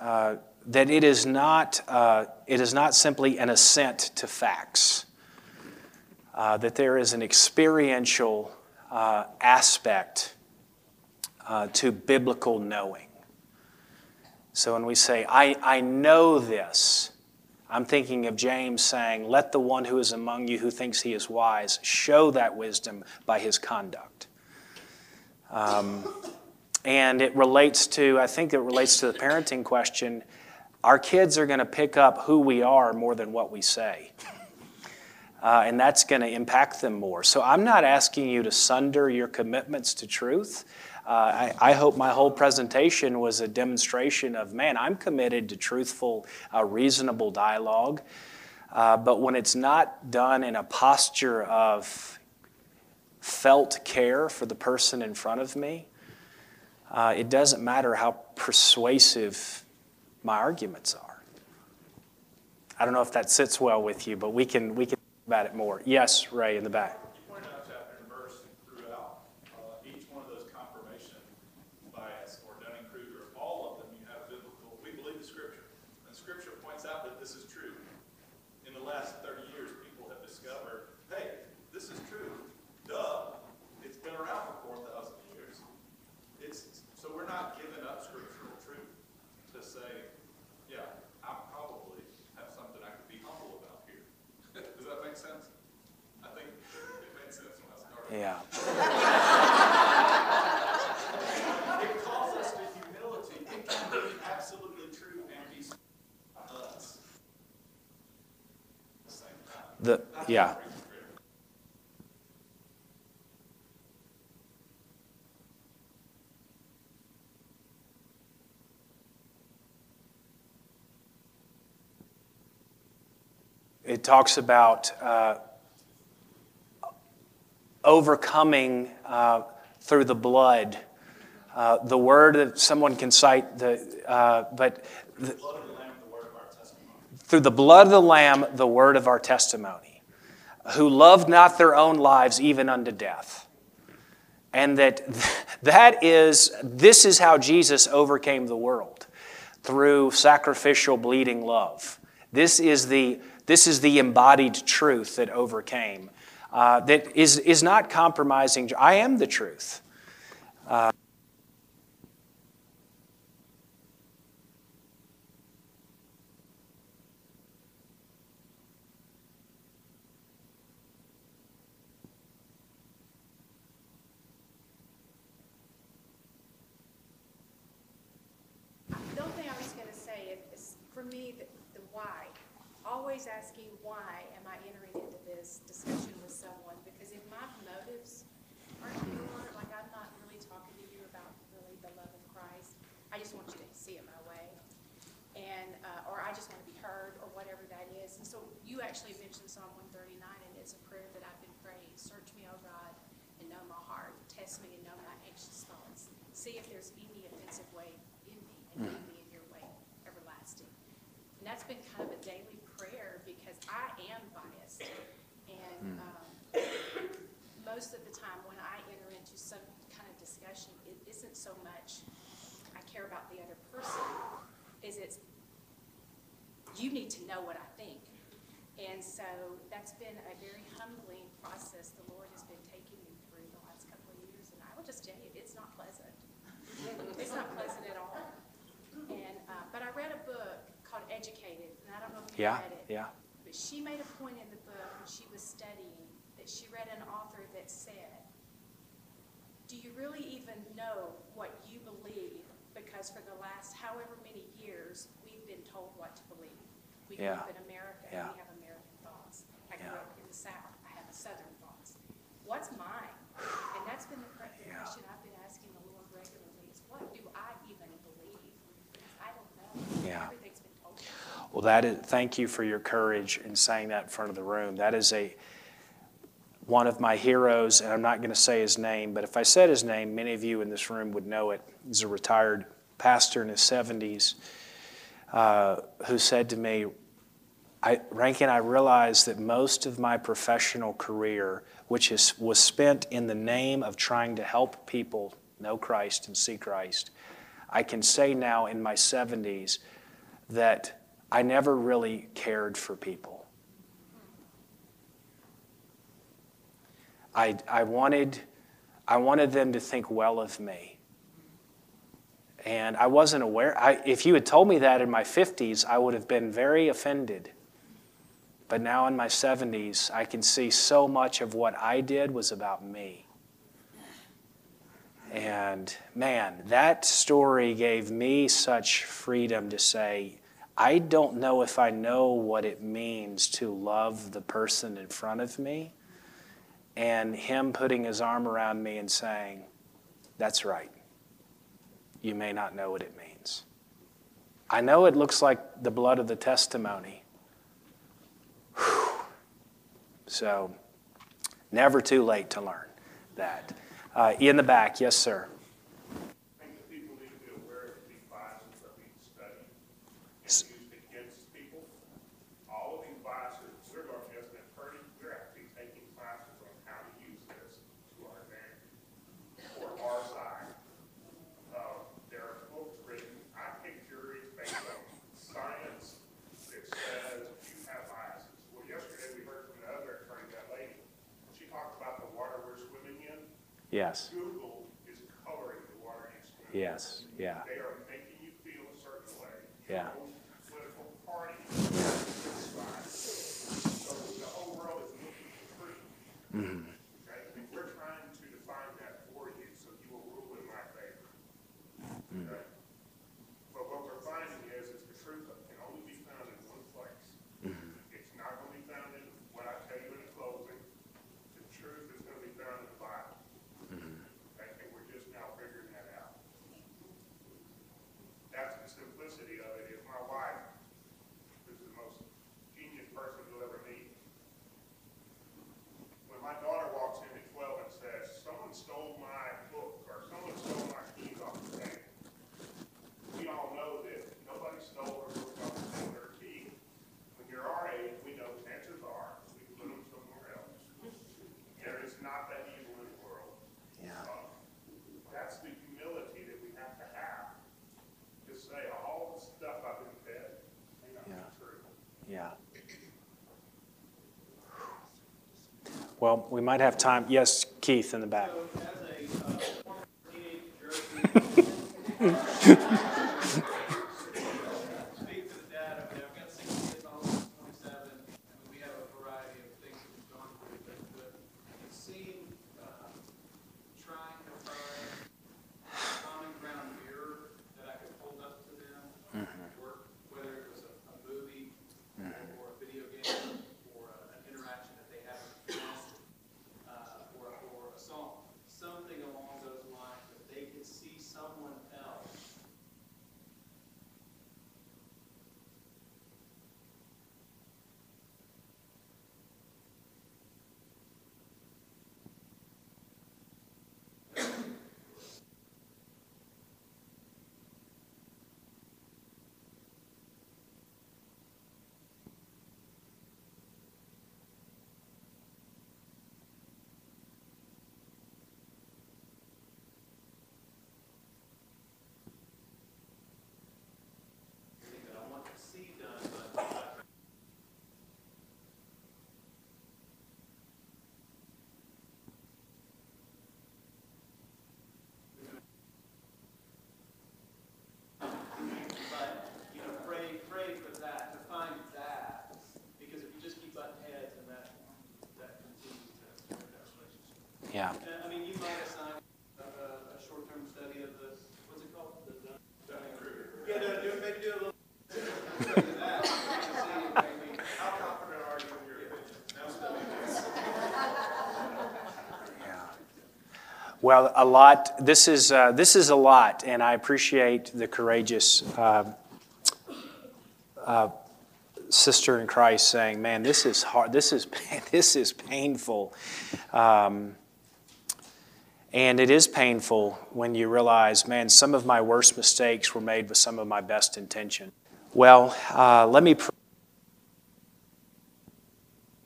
uh, that it is not, uh, it is not simply an assent to facts. Uh, that there is an experiential uh, aspect uh, to biblical knowing. So when we say, I, I know this, I'm thinking of James saying, Let the one who is among you who thinks he is wise show that wisdom by his conduct. Um, and it relates to, I think it relates to the parenting question. Our kids are going to pick up who we are more than what we say. Uh, and that's going to impact them more. So I'm not asking you to sunder your commitments to truth. Uh, I, I, hope my whole presentation was a demonstration of, man, I'm committed to truthful, uh, reasonable dialogue. Uh, but when it's not done in a posture of felt care for the person in front of me, uh, it doesn't matter how persuasive my arguments are. I don't know if that sits well with you, but we can, we can about it more. Yes, Ray, in the back. Yeah. it calls us to humility. It can be absolutely true and be us. The, yeah. It talks about uh, overcoming uh, through the blood. Uh, the word that someone can cite, the, uh, but the, through the blood of the Lamb, the word of our testimony, who loved not their own lives even unto death. And that that is, this is how Jesus overcame the world through sacrificial bleeding love. This is the, this is the embodied truth that overcame uh, that is, is not compromising. I am the truth. Uh, The only thing I was going to say is, for me, the, the why. Always asking why am I entering into this discussion with someone? Because if my motives aren't pure, like I'm not really talking to you about really the love of Christ, I just want you to see it my way. And, uh, or I just want to be heard, or whatever that is. And so you actually mentioned Psalm 139, and it's a prayer that I've been praying. Search me, O God, and know my heart. Test me and know my anxious thoughts. See if there's any offensive way in me, and lead me in your way everlasting. been kind of a daily prayer because I am biased. And, um, most of the time when I enter into some kind of discussion, it isn't so much I care about the other person, is it's, you need to know what I think. And so that's been a very humbling process the Lord has been taking me through the last couple of years. And I will just tell you, it's not pleasant. It's not pleasant at all. And, uh, but I read a book called Educated, and I don't know if you Yeah, read it. yeah. But she made a point in the book when she was studying that she read an author that said, do you really even know what you believe? Because for the last however many years, we've been told what to believe. We grew Yeah. up in America, Yeah. we have American thoughts. I grew Yeah. up in the South, I have Southern thoughts. What's mine? And that's been the que- the Yeah. question I've been asking the Lord regularly is, what do I even believe? Because I don't know. Yeah. Everything's been told. Well, that is, thank you for your courage in saying that in front of the room. That is a, one of my heroes, and I'm not going to say his name, but if I said his name, many of you in this room would know it. He's a retired pastor in his 70s uh, who said to me, I, Rankin, I realize that most of my professional career, which is, was spent in the name of trying to help people know Christ and see Christ, I can say now in my 70s that I never really cared for people. I, I, wanted, I wanted them to think well of me. And I wasn't aware. I, if you had told me that in my 50s, I would have been very offended. But now in my 70s, I can see so much of what I did was about me. And man, that story gave me such freedom to say, I don't know if I know what it means to love the person in front of me. And him putting his arm around me and saying, That's right. You may not know what it means. I know it looks like the blood of the testimony. Whew. So, never too late to learn that. Uh, in the back, yes, sir. I think that people need to be aware that these biases are being studied and used against people. All of these biases, we're going to, as an attorney, we're actually taking classes on how to use this to our advantage for our side. Uh, there are books written, I pick juries based on science that says you have biases. Well, yesterday we heard from the other attorney, that lady, she talked about the water we're swimming in. Yes, Google is coloring the water in. yes, yeah, They are making you feel a certain way. Yeah. Your Political party. So the whole world is looking for truth. Mm-hmm. Okay, and we're trying to define that for you, so you will rule in my favor. Mm-hmm. Okay? But what we're finding is, is the truth can only be found in one place. Mm-hmm. It's not gonna be found in what I tell you in the closing. The truth is gonna be found in the Bible. I think we're just now figuring that out. That's the simplicity of it, is my wife, who's the most genius person you'll ever meet. When my daughter walks in at twelve and says, someone stole my book, or someone stole my keys off the table, we all know that nobody stole her book off the table or her key. When you're our age, we know chances are we put them somewhere else. There is not that evil in the world. yeah, Uh, That's the humility that we have to have, to say all the stuff I've been fed may not be Yeah. true. yeah. Well, we might have time. Yes, Keith in the back. So as a uh, former teenage Jersey, speak to the dad, I mean, I've got six kids, almost twenty-seven, I mean, we have a variety of things that we've gone through, but, but it seemed, uh, trying to find common ground mirror that I could hold up to them, work, whether it was a, a movie, or a video game, or a- an interaction that they had with friends, uh, or, or a song, something along those lines, that they could see someone else How confident are you in your opinion? That's the big Yeah. Well, a lot. This is uh, this is a lot, and I appreciate the courageous uh, uh, sister in Christ saying, "Man, this is hard. This is this is painful." Um, and it is painful when you realize, man, some of my worst mistakes were made with some of my best intention. Well, uh, let me. Pr-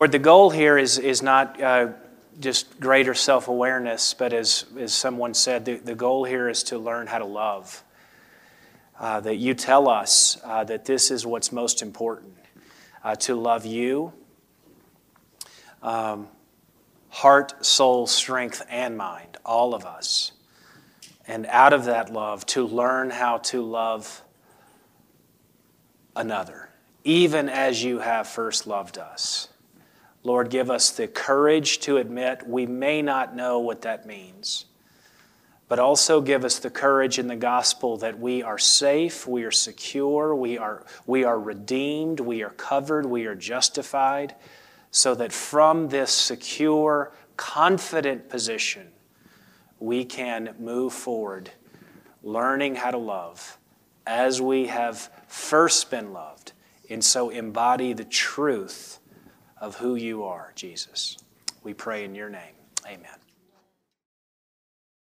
Lord, the goal here is is not uh, just greater self awareness, but as as someone said, the, the goal here is to learn how to love. Uh, that you tell us uh, that this is what's most important uh, to love you, um, heart, soul, strength, and mind, all of us. And out of that love, to learn how to love another, even as you have first loved us. Lord, give us the courage to admit we may not know what that means, but also give us the courage in the gospel that we are safe, we are secure, we are, we are redeemed, we are covered, we are justified, so that from this secure, confident position, we can move forward learning how to love as we have first been loved, and so embody the truth of who you are, Jesus. We pray in your name. Amen.